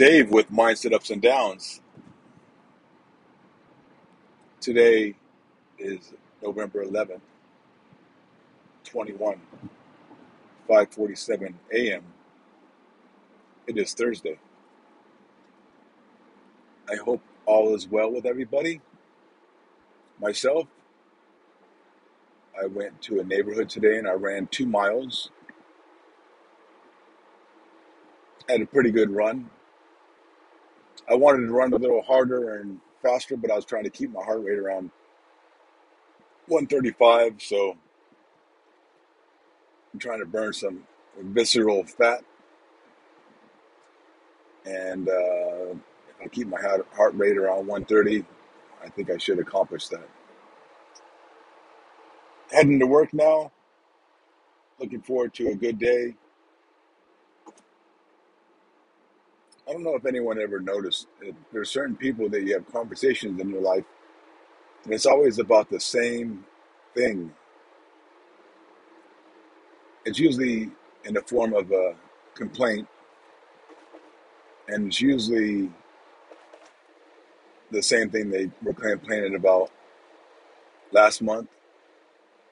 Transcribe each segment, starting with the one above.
Dave with Mindset Ups and Downs. Today is November 11th, 21, 5:47 a.m. It is Thursday. I hope all is well with everybody. Myself, I went to a neighborhood today and I ran two miles. Had a pretty good run. I wanted to run a little harder and faster, but I was trying to keep my heart rate around 135. So I'm trying to burn some visceral fat. And uh, if I keep my heart heart rate around 130, I think I should accomplish that. Heading to work now. Looking forward to a good day. I don't know if anyone ever noticed. uh, There are certain people that you have conversations in your life, and it's always about the same thing. It's usually in the form of a complaint, and it's usually the same thing they were complaining about last month,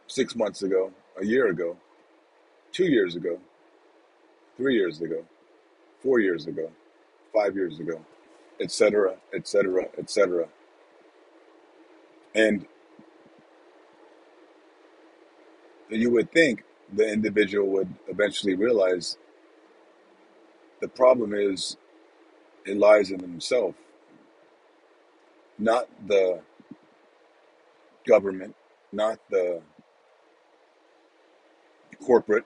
six months ago, a year ago, two years ago, three years ago, four years ago, five years ago, etc., etc., etc. And you would think the individual would eventually realize the problem is it lies in himself, not the government, not the corporate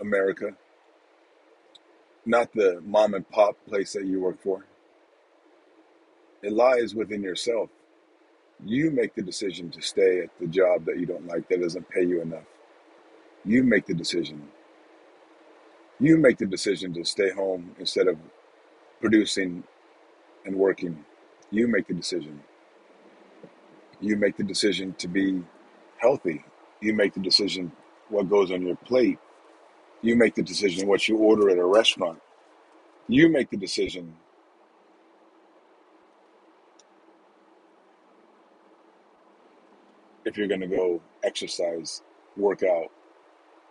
America, not the mom and pop place that you work for. It lies within yourself. You make the decision to stay at the job that you don't like, that doesn't pay you enough. You make the decision. You make the decision to stay home instead of producing and working. You make the decision. You make the decision to be healthy. You make the decision what goes on your plate. You make the decision what you order at a restaurant. You make the decision if you're going to go exercise, work out,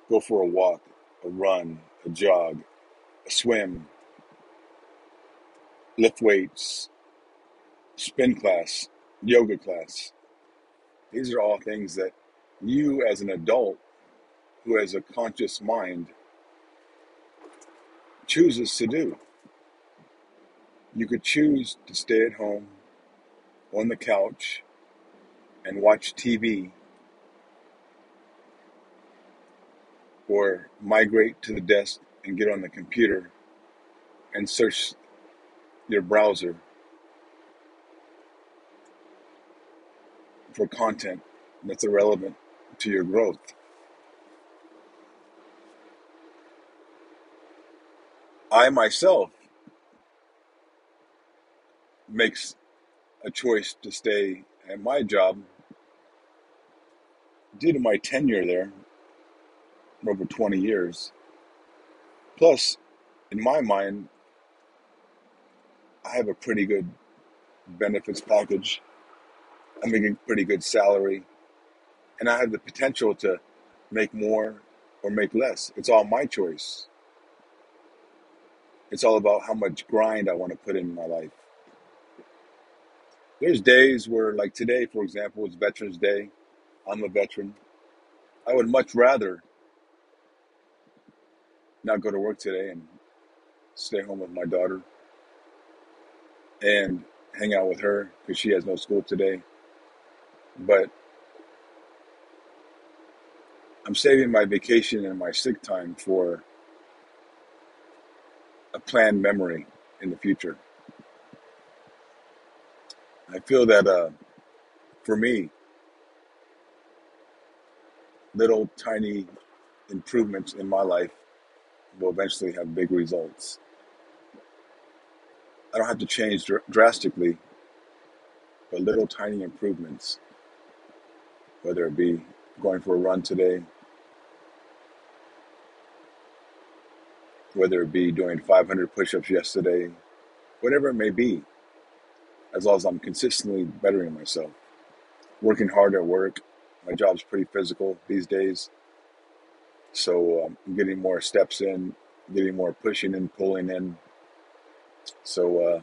go for a walk, a run, a jog, a swim, lift weights, spin class, yoga class. These are all things that you, as an adult who has a conscious mind, chooses to do. You could choose to stay at home on the couch and watch TV or migrate to the desk and get on the computer and search your browser for content that's irrelevant to your growth. I myself makes a choice to stay at my job due to my tenure there over 20 years. Plus, in my mind, I have a pretty good benefits package. I make a pretty good salary, and I have the potential to make more or make less. It's all my choice. It's all about how much grind I want to put in my life. There's days where, like today, for example, it's Veterans Day. I'm a veteran. I would much rather not go to work today and stay home with my daughter and hang out with her because she has no school today. But I'm saving my vacation and my sick time for a planned memory in the future. I feel that uh, for me, little tiny improvements in my life will eventually have big results. I don't have to change dr- drastically, but little tiny improvements, whether it be going for a run today, whether it be doing 500 push-ups yesterday, whatever it may be, as long as I'm consistently bettering myself, working hard at work. My job's pretty physical these days, so um, I'm getting more steps in, getting more pushing and pulling in. So uh,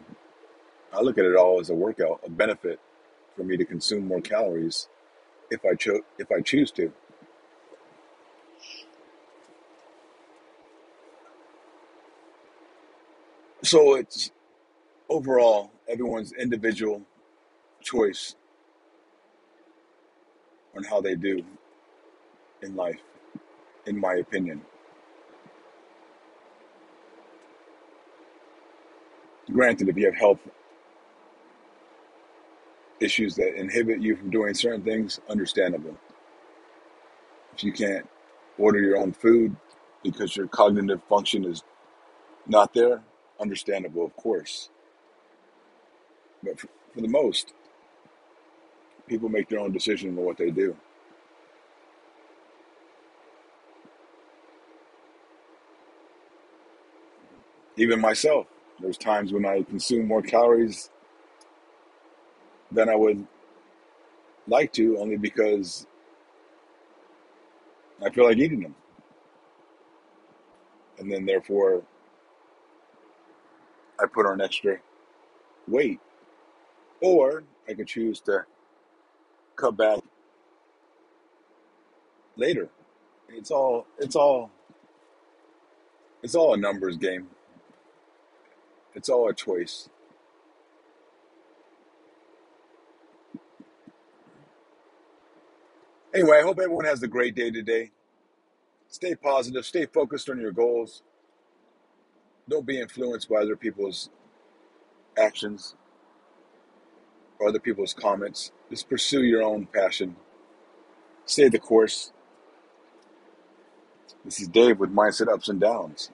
I look at it all as a workout, a benefit for me to consume more calories if I cho- if I choose to. So it's overall everyone's individual choice on how they do in life, in my opinion. Granted, if you have health issues that inhibit you from doing certain things, understandable. If you can't order your own food because your cognitive function is not there, understandable, of course. But for, for the most, people make their own decision on what they do. Even myself, there's times when I consume more calories than I would like to, only because I feel like eating them. And then therefore, I put on extra weight. Or I could choose to cut back later. It's all it's all it's all a numbers game. It's all a choice. Anyway, I hope everyone has a great day today. Stay positive, stay focused on your goals. Don't be influenced by other people's actions or other people's comments. Just pursue your own passion. Stay the course. This is Dave with Mindset Ups and Downs.